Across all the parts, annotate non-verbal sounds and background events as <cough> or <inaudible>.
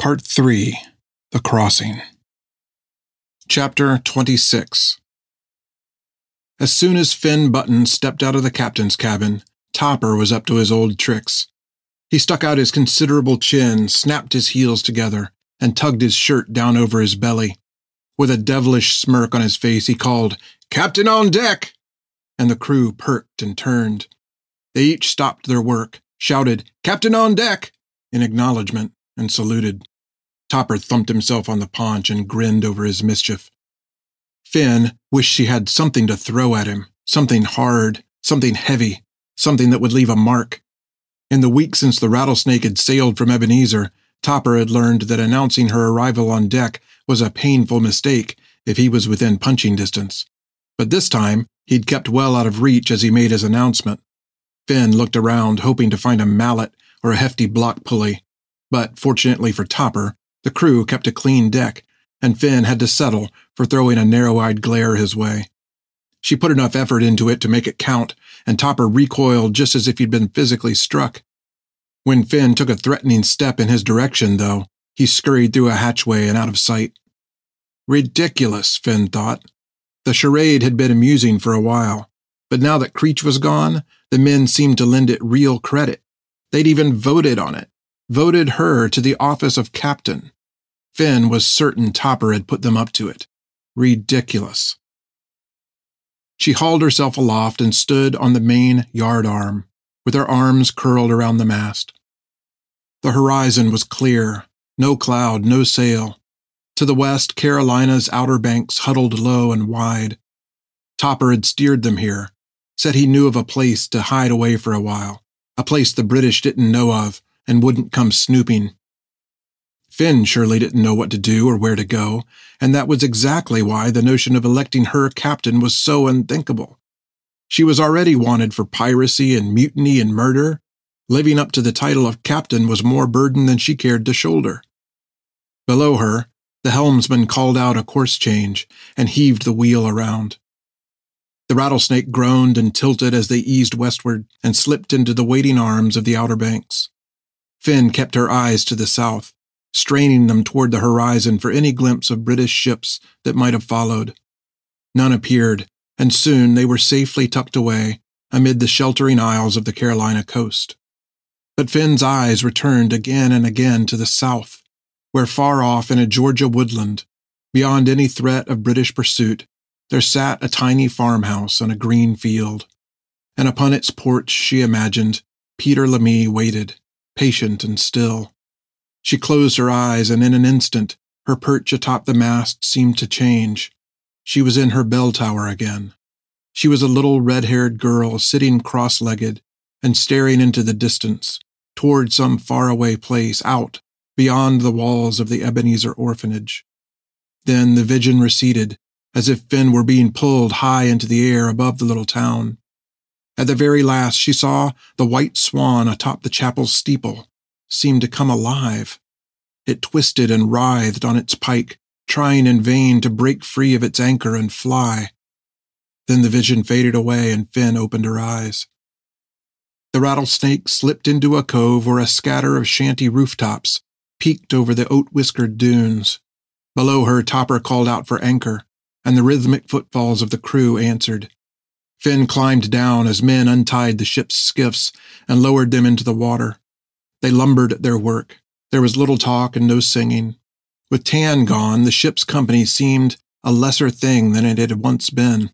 Part 3 The Crossing. Chapter 26 As soon as Finn Button stepped out of the captain's cabin, Topper was up to his old tricks. He stuck out his considerable chin, snapped his heels together, and tugged his shirt down over his belly. With a devilish smirk on his face, he called, Captain on deck! And the crew perked and turned. They each stopped their work, shouted, Captain on deck! in acknowledgement, and saluted. Topper thumped himself on the paunch and grinned over his mischief. Finn wished she had something to throw at him, something hard, something heavy, something that would leave a mark. In the week since the rattlesnake had sailed from Ebenezer, Topper had learned that announcing her arrival on deck was a painful mistake if he was within punching distance. But this time, he'd kept well out of reach as he made his announcement. Finn looked around, hoping to find a mallet or a hefty block pulley, but fortunately for Topper, the crew kept a clean deck, and Finn had to settle for throwing a narrow eyed glare his way. She put enough effort into it to make it count, and Topper recoiled just as if he'd been physically struck. When Finn took a threatening step in his direction, though, he scurried through a hatchway and out of sight. Ridiculous, Finn thought. The charade had been amusing for a while, but now that Creech was gone, the men seemed to lend it real credit. They'd even voted on it voted her to the office of captain. Finn was certain Topper had put them up to it. Ridiculous. She hauled herself aloft and stood on the main yard arm, with her arms curled around the mast. The horizon was clear, no cloud, no sail. To the west, Carolina's outer banks huddled low and wide. Topper had steered them here, said he knew of a place to hide away for a while, a place the British didn't know of, and wouldn't come snooping. Finn surely didn't know what to do or where to go, and that was exactly why the notion of electing her captain was so unthinkable. She was already wanted for piracy and mutiny and murder. Living up to the title of captain was more burden than she cared to shoulder. Below her, the helmsman called out a course change and heaved the wheel around. The rattlesnake groaned and tilted as they eased westward and slipped into the waiting arms of the Outer Banks. Finn kept her eyes to the south, straining them toward the horizon for any glimpse of British ships that might have followed. None appeared, and soon they were safely tucked away amid the sheltering isles of the Carolina coast. But Finn's eyes returned again and again to the south, where far off in a Georgia woodland, beyond any threat of British pursuit, there sat a tiny farmhouse on a green field, and upon its porch, she imagined, Peter Lemay waited patient and still. She closed her eyes, and in an instant, her perch atop the mast seemed to change. She was in her bell tower again. She was a little red haired girl sitting cross legged and staring into the distance, toward some faraway place out beyond the walls of the Ebenezer orphanage. Then the vision receded, as if Finn were being pulled high into the air above the little town. At the very last, she saw the white swan atop the chapel's steeple seem to come alive. It twisted and writhed on its pike, trying in vain to break free of its anchor and fly. Then the vision faded away and Finn opened her eyes. The rattlesnake slipped into a cove where a scatter of shanty rooftops peeked over the oat whiskered dunes. Below her, Topper called out for anchor, and the rhythmic footfalls of the crew answered. Finn climbed down as men untied the ship's skiffs and lowered them into the water. They lumbered at their work. There was little talk and no singing. With Tan gone, the ship's company seemed a lesser thing than it had once been,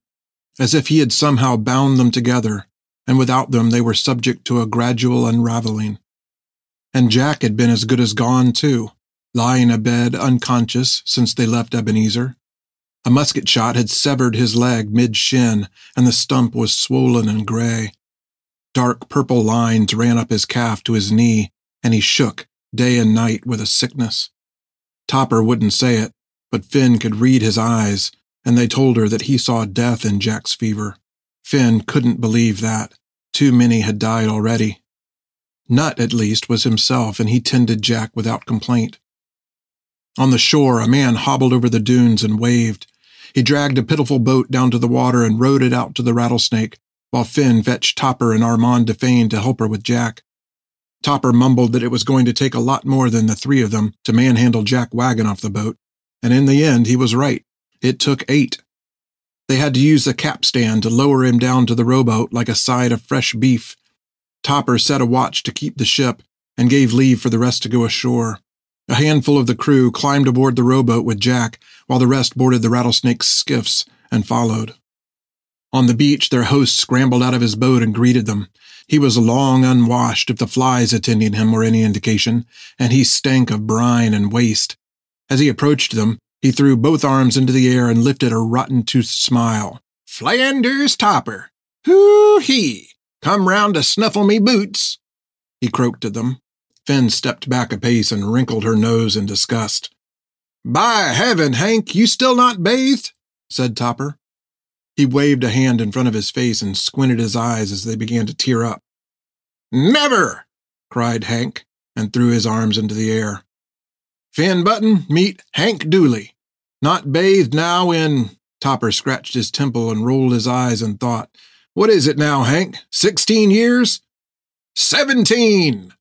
as if he had somehow bound them together, and without them they were subject to a gradual unraveling. And Jack had been as good as gone, too, lying abed unconscious since they left Ebenezer. A musket shot had severed his leg mid shin, and the stump was swollen and gray. Dark purple lines ran up his calf to his knee, and he shook day and night with a sickness. Topper wouldn't say it, but Finn could read his eyes, and they told her that he saw death in Jack's fever. Finn couldn't believe that. Too many had died already. Nut, at least, was himself, and he tended Jack without complaint. On the shore, a man hobbled over the dunes and waved. He dragged a pitiful boat down to the water and rowed it out to the rattlesnake, while Finn fetched Topper and Armand Defane to help her with Jack. Topper mumbled that it was going to take a lot more than the three of them to manhandle Jack Wagon off the boat, and in the end he was right. It took eight. They had to use the capstan to lower him down to the rowboat like a side of fresh beef. Topper set a watch to keep the ship and gave leave for the rest to go ashore. A handful of the crew climbed aboard the rowboat with Jack, while the rest boarded the rattlesnake's skiffs and followed. On the beach, their host scrambled out of his boat and greeted them. He was long unwashed, if the flies attending him were any indication, and he stank of brine and waste. As he approached them, he threw both arms into the air and lifted a rotten-toothed smile. Flanders Topper! Hoo-hee! Come round to snuffle me boots! He croaked at them. Finn stepped back a pace and wrinkled her nose in disgust. By heaven, Hank, you still not bathed? said Topper. He waved a hand in front of his face and squinted his eyes as they began to tear up. Never! cried Hank, and threw his arms into the air. Finn Button, meet Hank Dooley. Not bathed now in. Topper scratched his temple and rolled his eyes in thought. What is it now, Hank? Sixteen years? Seventeen!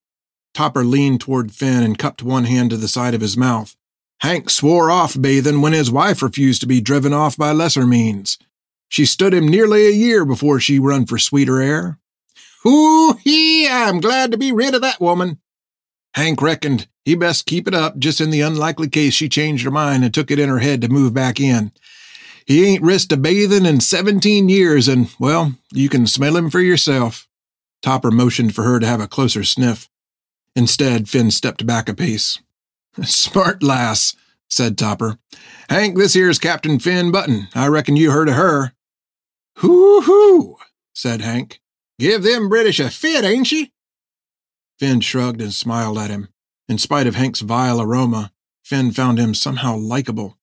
Topper leaned toward Finn and cupped one hand to the side of his mouth. Hank swore off bathing when his wife refused to be driven off by lesser means. She stood him nearly a year before she run for sweeter air. Hoo-hee, I'm glad to be rid of that woman. Hank reckoned he best keep it up just in the unlikely case she changed her mind and took it in her head to move back in. He ain't risked a bathing in seventeen years, and, well, you can smell him for yourself. Topper motioned for her to have a closer sniff. Instead, Finn stepped back a pace. <laughs> Smart lass, said Topper. Hank, this here's Captain Finn Button. I reckon you heard of her. Hoo hoo, said Hank. Give them British a fit, ain't she? Finn shrugged and smiled at him. In spite of Hank's vile aroma, Finn found him somehow likable.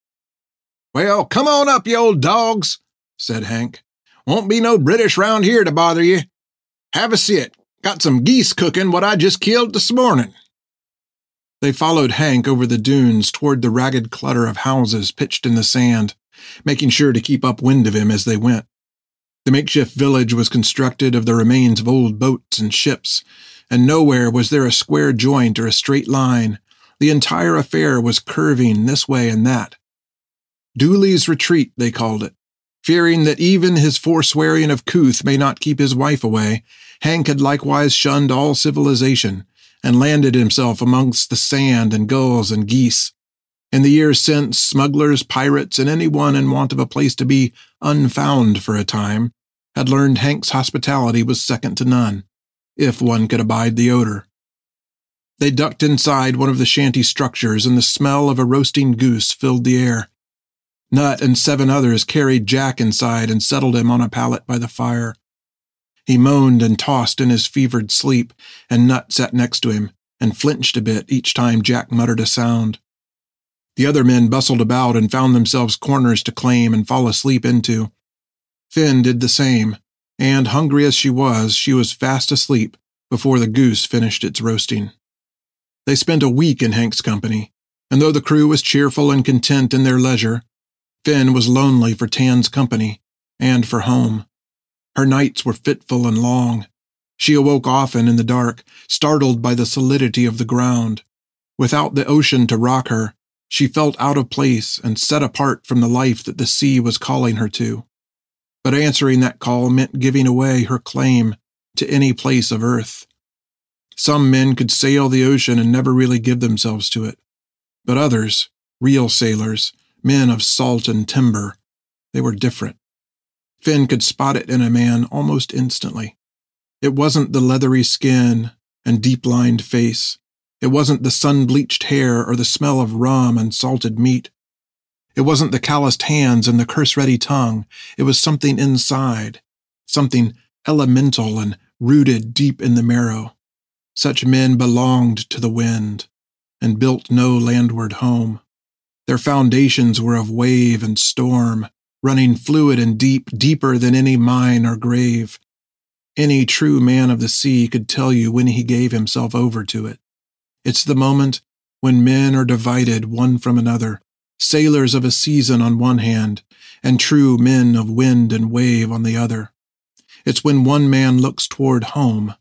Well, come on up, you old dogs, said Hank. Won't be no British round here to bother you. Have a sit. Got some geese cooking what I just killed this morning. They followed Hank over the dunes toward the ragged clutter of houses pitched in the sand, making sure to keep upwind of him as they went. The makeshift village was constructed of the remains of old boats and ships, and nowhere was there a square joint or a straight line. The entire affair was curving this way and that. Dooley's Retreat, they called it. Fearing that even his forswearing of Couth may not keep his wife away, Hank had likewise shunned all civilization, and landed himself amongst the sand and gulls and geese. In the years since, smugglers, pirates, and anyone in want of a place to be unfound for a time had learned Hank's hospitality was second to none, if one could abide the odor. They ducked inside one of the shanty structures, and the smell of a roasting goose filled the air. Nut and seven others carried Jack inside and settled him on a pallet by the fire. He moaned and tossed in his fevered sleep, and Nut sat next to him and flinched a bit each time Jack muttered a sound. The other men bustled about and found themselves corners to claim and fall asleep into. Finn did the same, and, hungry as she was, she was fast asleep before the goose finished its roasting. They spent a week in Hank's company, and though the crew was cheerful and content in their leisure, Finn was lonely for Tan's company and for home. Her nights were fitful and long. She awoke often in the dark, startled by the solidity of the ground. Without the ocean to rock her, she felt out of place and set apart from the life that the sea was calling her to. But answering that call meant giving away her claim to any place of earth. Some men could sail the ocean and never really give themselves to it. But others, real sailors, men of salt and timber, they were different. Finn could spot it in a man almost instantly. It wasn't the leathery skin and deep lined face. It wasn't the sun bleached hair or the smell of rum and salted meat. It wasn't the calloused hands and the curse ready tongue. It was something inside, something elemental and rooted deep in the marrow. Such men belonged to the wind and built no landward home. Their foundations were of wave and storm, running fluid and deep, deeper than any mine or grave. Any true man of the sea could tell you when he gave himself over to it. It's the moment when men are divided one from another, sailors of a season on one hand, and true men of wind and wave on the other. It's when one man looks toward home,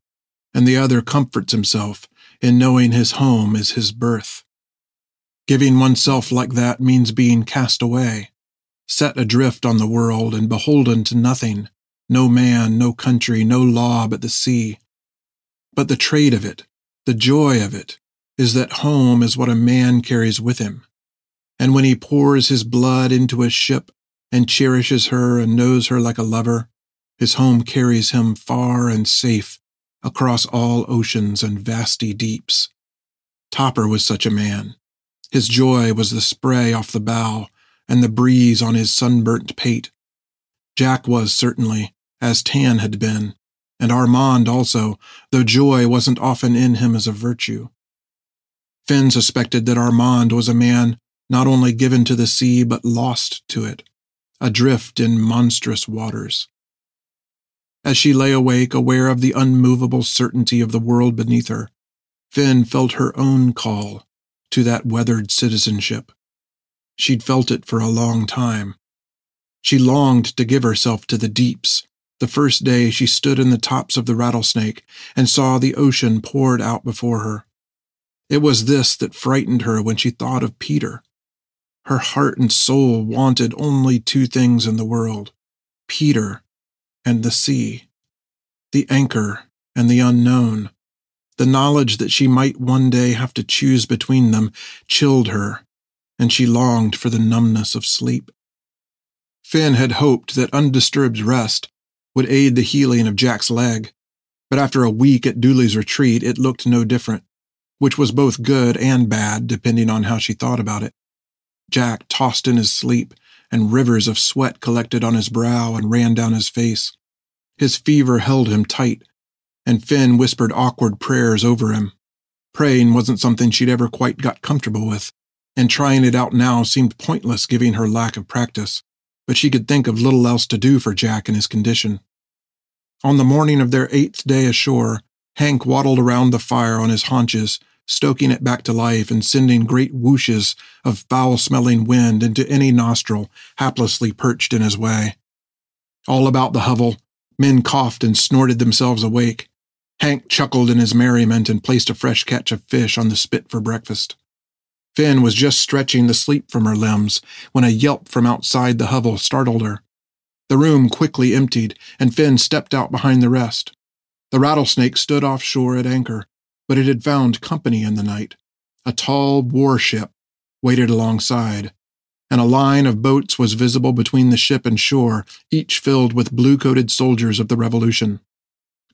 and the other comforts himself in knowing his home is his berth. Giving oneself like that means being cast away, set adrift on the world and beholden to nothing, no man, no country, no law but the sea. But the trade of it, the joy of it, is that home is what a man carries with him. And when he pours his blood into a ship and cherishes her and knows her like a lover, his home carries him far and safe across all oceans and vasty deeps. Topper was such a man. His joy was the spray off the bow and the breeze on his sunburnt pate. Jack was certainly, as Tan had been, and Armand also, though joy wasn't often in him as a virtue. Finn suspected that Armand was a man not only given to the sea but lost to it, adrift in monstrous waters. As she lay awake, aware of the unmovable certainty of the world beneath her, Finn felt her own call to that weathered citizenship. She'd felt it for a long time. She longed to give herself to the deeps. The first day she stood in the tops of the rattlesnake and saw the ocean poured out before her. It was this that frightened her when she thought of Peter. Her heart and soul wanted only two things in the world Peter and the sea, the anchor and the unknown. The knowledge that she might one day have to choose between them chilled her, and she longed for the numbness of sleep. Finn had hoped that undisturbed rest would aid the healing of Jack's leg, but after a week at Dooley's retreat, it looked no different, which was both good and bad, depending on how she thought about it. Jack tossed in his sleep, and rivers of sweat collected on his brow and ran down his face. His fever held him tight, and Finn whispered awkward prayers over him. Praying wasn't something she'd ever quite got comfortable with, and trying it out now seemed pointless given her lack of practice, but she could think of little else to do for Jack in his condition. On the morning of their eighth day ashore, Hank waddled around the fire on his haunches, stoking it back to life and sending great whooshes of foul smelling wind into any nostril haplessly perched in his way. All about the hovel, men coughed and snorted themselves awake. Hank chuckled in his merriment and placed a fresh catch of fish on the spit for breakfast. Finn was just stretching the sleep from her limbs when a yelp from outside the hovel startled her. The room quickly emptied, and Finn stepped out behind the rest. The rattlesnake stood offshore at anchor, but it had found company in the night. A tall warship waited alongside, and a line of boats was visible between the ship and shore, each filled with blue coated soldiers of the Revolution.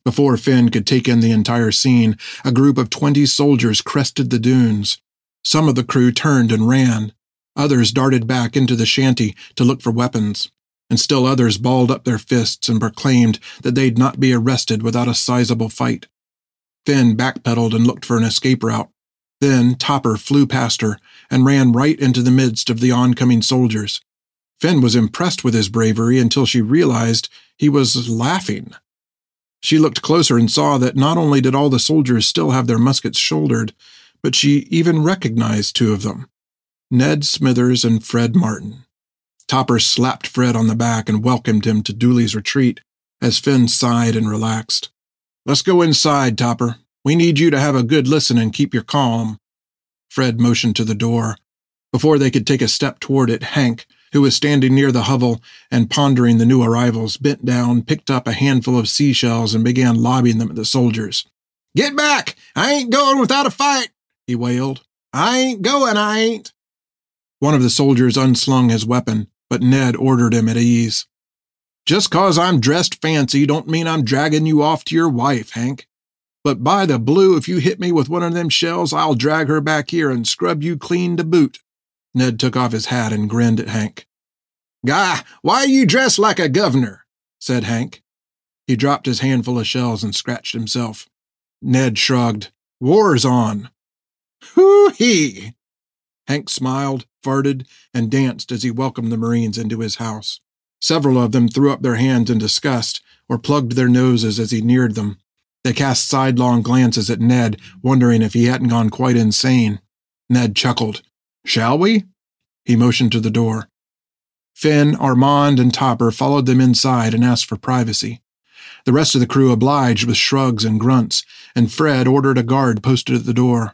Before Finn could take in the entire scene, a group of twenty soldiers crested the dunes. Some of the crew turned and ran. Others darted back into the shanty to look for weapons, and still others balled up their fists and proclaimed that they'd not be arrested without a sizable fight. Finn backpedaled and looked for an escape route. Then Topper flew past her and ran right into the midst of the oncoming soldiers. Finn was impressed with his bravery until she realized he was laughing. She looked closer and saw that not only did all the soldiers still have their muskets shouldered, but she even recognized two of them Ned Smithers and Fred Martin. Topper slapped Fred on the back and welcomed him to Dooley's retreat as Finn sighed and relaxed. Let's go inside, Topper. We need you to have a good listen and keep your calm. Fred motioned to the door. Before they could take a step toward it, Hank, who was standing near the hovel and pondering the new arrivals, bent down, picked up a handful of seashells, and began lobbing them at the soldiers. Get back! I ain't going without a fight, he wailed. I ain't going, I ain't. One of the soldiers unslung his weapon, but Ned ordered him at ease. Just cause I'm dressed fancy don't mean I'm dragging you off to your wife, Hank. But by the blue, if you hit me with one of them shells, I'll drag her back here and scrub you clean to boot. Ned took off his hat and grinned at Hank. Guy, why are you dressed like a governor? said Hank. He dropped his handful of shells and scratched himself. Ned shrugged. War's on. Hoo hee! Hank smiled, farted, and danced as he welcomed the Marines into his house. Several of them threw up their hands in disgust or plugged their noses as he neared them. They cast sidelong glances at Ned, wondering if he hadn't gone quite insane. Ned chuckled. Shall we? He motioned to the door. Finn, Armand, and Topper followed them inside and asked for privacy. The rest of the crew obliged with shrugs and grunts, and Fred ordered a guard posted at the door.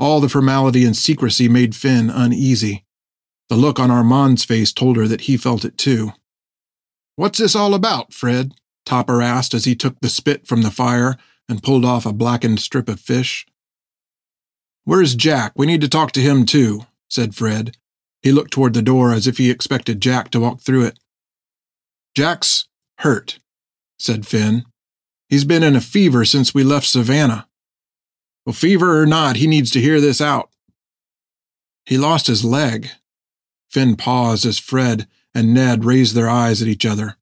All the formality and secrecy made Finn uneasy. The look on Armand's face told her that he felt it too. What's this all about, Fred? Topper asked as he took the spit from the fire and pulled off a blackened strip of fish. Where's Jack? We need to talk to him too, said Fred. He looked toward the door as if he expected Jack to walk through it. Jack's hurt, said Finn. He's been in a fever since we left Savannah. Well, fever or not, he needs to hear this out. He lost his leg. Finn paused as Fred and Ned raised their eyes at each other.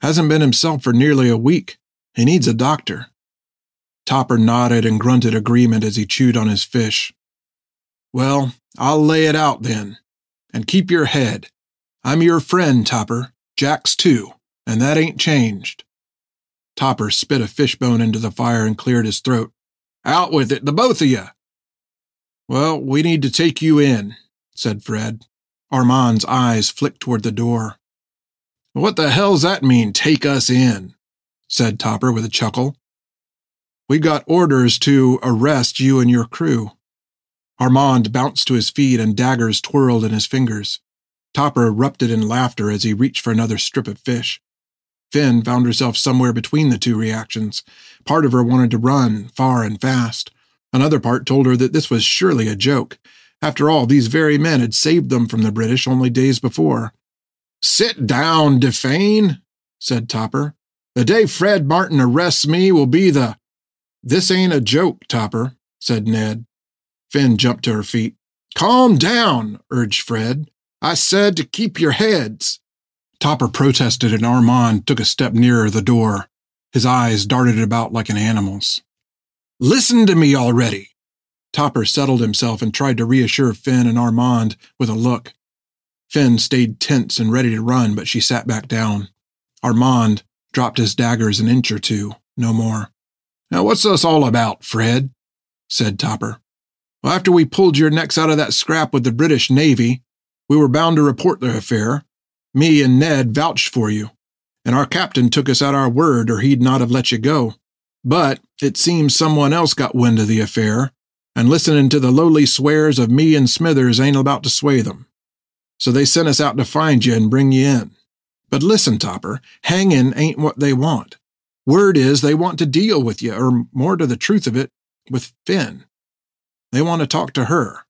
Hasn't been himself for nearly a week. He needs a doctor. Topper nodded and grunted agreement as he chewed on his fish. Well, I'll lay it out then. And keep your head. I'm your friend, Topper. Jack's too, and that ain't changed. Topper spit a fishbone into the fire and cleared his throat. Out with it, the both of you. Well, we need to take you in, said Fred. Armand's eyes flicked toward the door. What the hell's that mean, take us in? said Topper with a chuckle. We got orders to arrest you and your crew. Armand bounced to his feet and daggers twirled in his fingers. Topper erupted in laughter as he reached for another strip of fish. Finn found herself somewhere between the two reactions. Part of her wanted to run, far and fast. Another part told her that this was surely a joke. After all, these very men had saved them from the British only days before. Sit down, Defane, said Topper. The day Fred Martin arrests me will be the. This ain't a joke, Topper, said Ned. Finn jumped to her feet. Calm down, urged Fred. I said to keep your heads. Topper protested, and Armand took a step nearer the door. His eyes darted about like an animal's. Listen to me already. Topper settled himself and tried to reassure Finn and Armand with a look. Finn stayed tense and ready to run, but she sat back down. Armand dropped his daggers an inch or two, no more. Now, what's this all about, Fred? said Topper. Well, after we pulled your necks out of that scrap with the British Navy, we were bound to report the affair, me and Ned vouched for you, and our captain took us at our word or he'd not have let you go. But it seems someone else got wind of the affair, and listening to the lowly swears of me and Smithers ain't about to sway them. So they sent us out to find you and bring you in. But listen, Topper, hanging ain't what they want. Word is they want to deal with you, or more to the truth of it, with Finn. They want to talk to her.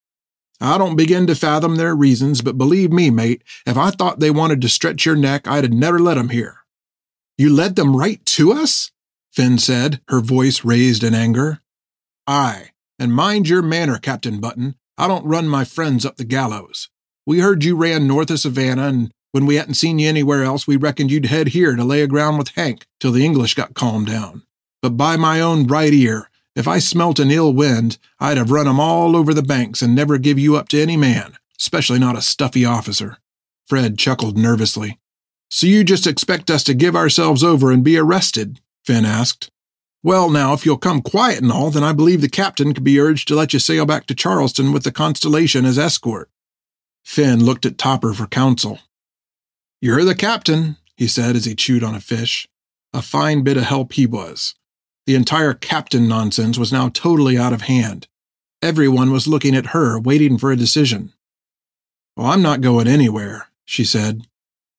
I don't begin to fathom their reasons, but believe me, mate, if I thought they wanted to stretch your neck, I'd have never let 'em here. You led them right to us? Finn said, her voice raised in anger. Aye, and mind your manner, Captain Button. I don't run my friends up the gallows. We heard you ran north of Savannah, and when we hadn't seen you anywhere else, we reckoned you'd head here to lay aground with Hank till the English got calmed down. But by my own right ear, if I smelt an ill wind, I'd have run 'em all over the banks and never give you up to any man, especially not a stuffy officer. Fred chuckled nervously. So you just expect us to give ourselves over and be arrested? Finn asked. Well, now, if you'll come quiet and all, then I believe the captain could be urged to let you sail back to Charleston with the Constellation as escort. Finn looked at Topper for counsel. You're the captain, he said as he chewed on a fish. A fine bit of help he was. The entire captain nonsense was now totally out of hand. Everyone was looking at her, waiting for a decision. Well, I'm not going anywhere, she said.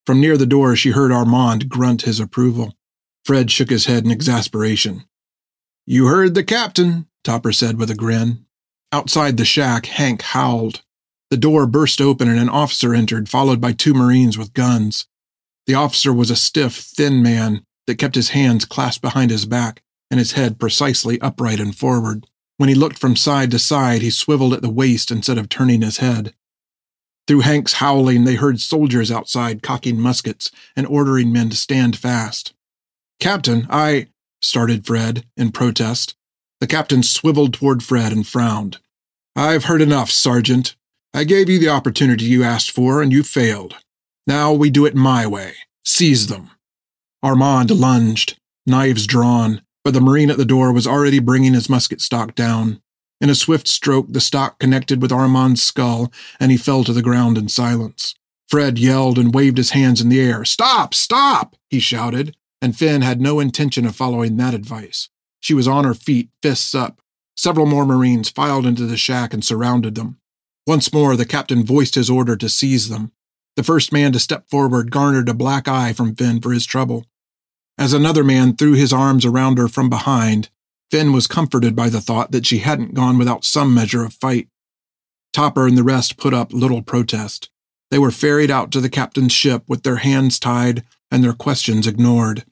From near the door, she heard Armand grunt his approval. Fred shook his head in exasperation. You heard the captain, Topper said with a grin. Outside the shack, Hank howled. The door burst open and an officer entered, followed by two Marines with guns. The officer was a stiff, thin man that kept his hands clasped behind his back and his head precisely upright and forward. When he looked from side to side, he swiveled at the waist instead of turning his head. Through Hank's howling, they heard soldiers outside cocking muskets and ordering men to stand fast. Captain, I, started Fred in protest. The captain swiveled toward Fred and frowned. I've heard enough, Sergeant. I gave you the opportunity you asked for, and you failed. Now we do it my way. Seize them. Armand lunged, knives drawn, but the Marine at the door was already bringing his musket stock down. In a swift stroke, the stock connected with Armand's skull, and he fell to the ground in silence. Fred yelled and waved his hands in the air. Stop! Stop! he shouted. and Finn had no intention of following that advice. She was on her feet, fists up. Several more Marines filed into the shack and surrounded them. Once more, the captain voiced his order to seize them. The first man to step forward garnered a black eye from Finn for his trouble. As another man threw his arms around her from behind, Finn was comforted by the thought that she hadn't gone without some measure of fight. Topper and the rest put up little protest. They were ferried out to the captain's ship with their hands tied and their questions ignored.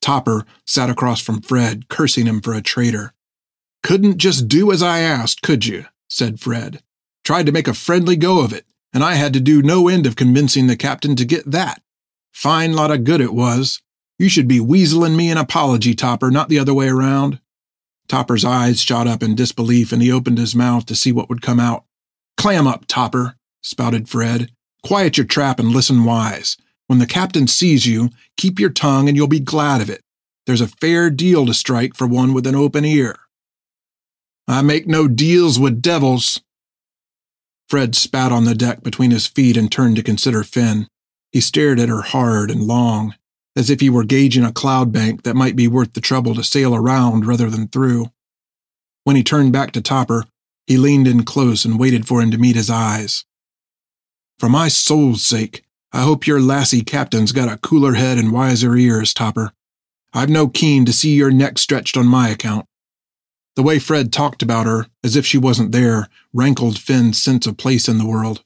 Topper sat across from Fred, cursing him for a traitor. Couldn't just do as I asked, could you? said Fred. Tried to make a friendly go of it, and I had to do no end of convincing the captain to get that. Fine lot of good it was. You should be weaseling me an apology, Topper, not the other way around. Topper's eyes shot up in disbelief, and he opened his mouth to see what would come out. Clam up, Topper, spouted Fred. Quiet your trap and listen wise. When the captain sees you, keep your tongue and you'll be glad of it. There's a fair deal to strike for one with an open ear. I make no deals with devils. Fred spat on the deck between his feet and turned to consider Finn. He stared at her hard and long, as if he were gauging a cloud bank that might be worth the trouble to sail around rather than through. When he turned back to Topper, he leaned in close and waited for him to meet his eyes. For my soul's sake, I hope your lassie captain's got a cooler head and wiser ears, Topper. I've no keen to see your neck stretched on my account. The way Fred talked about her, as if she wasn't there, rankled Finn's sense of place in the world.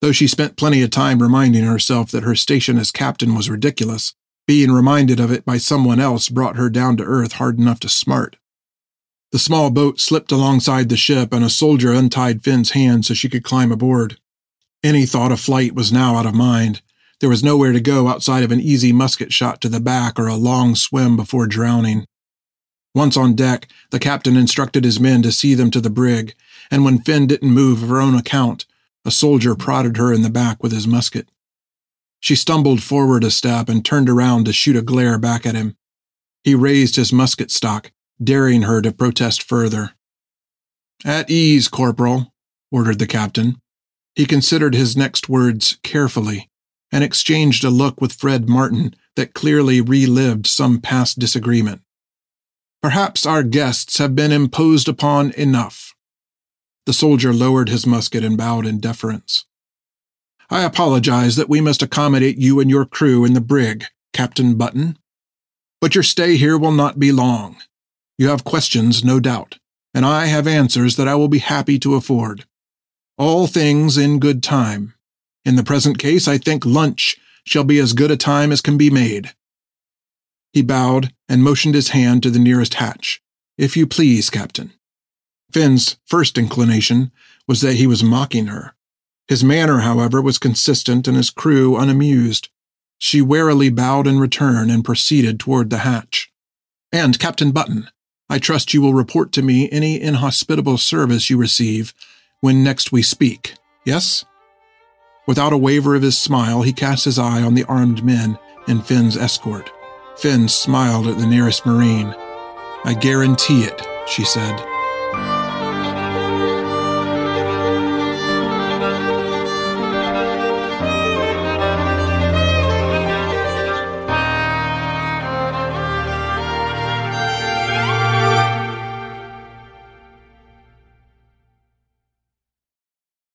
Though she spent plenty of time reminding herself that her station as captain was ridiculous, being reminded of it by someone else brought her down to earth hard enough to smart. The small boat slipped alongside the ship, and a soldier untied Finn's hands so she could climb aboard. Any thought of flight was now out of mind. There was nowhere to go outside of an easy musket shot to the back or a long swim before drowning. Once on deck, the captain instructed his men to see them to the brig, and when Finn didn't move of her own account, a soldier prodded her in the back with his musket. She stumbled forward a step and turned around to shoot a glare back at him. He raised his musket stock, daring her to protest further. At ease, Corporal, ordered the captain. He considered his next words carefully and exchanged a look with Fred Martin that clearly relived some past disagreement. Perhaps our guests have been imposed upon enough. The soldier lowered his musket and bowed in deference. I apologize that we must accommodate you and your crew in the brig, Captain Button. But your stay here will not be long. You have questions, no doubt, and I have answers that I will be happy to afford. All things in good time. In the present case, I think lunch shall be as good a time as can be made. He bowed and motioned his hand to the nearest hatch. If you please, Captain. Finn's first inclination was that he was mocking her. His manner, however, was consistent and his crew unamused. She warily bowed in return and proceeded toward the hatch. And, Captain Button, I trust you will report to me any inhospitable service you receive when next we speak, yes? Without a waver of his smile, he cast his eye on the armed men in Finn's escort. Finn smiled at the nearest Marine. I guarantee it, she said.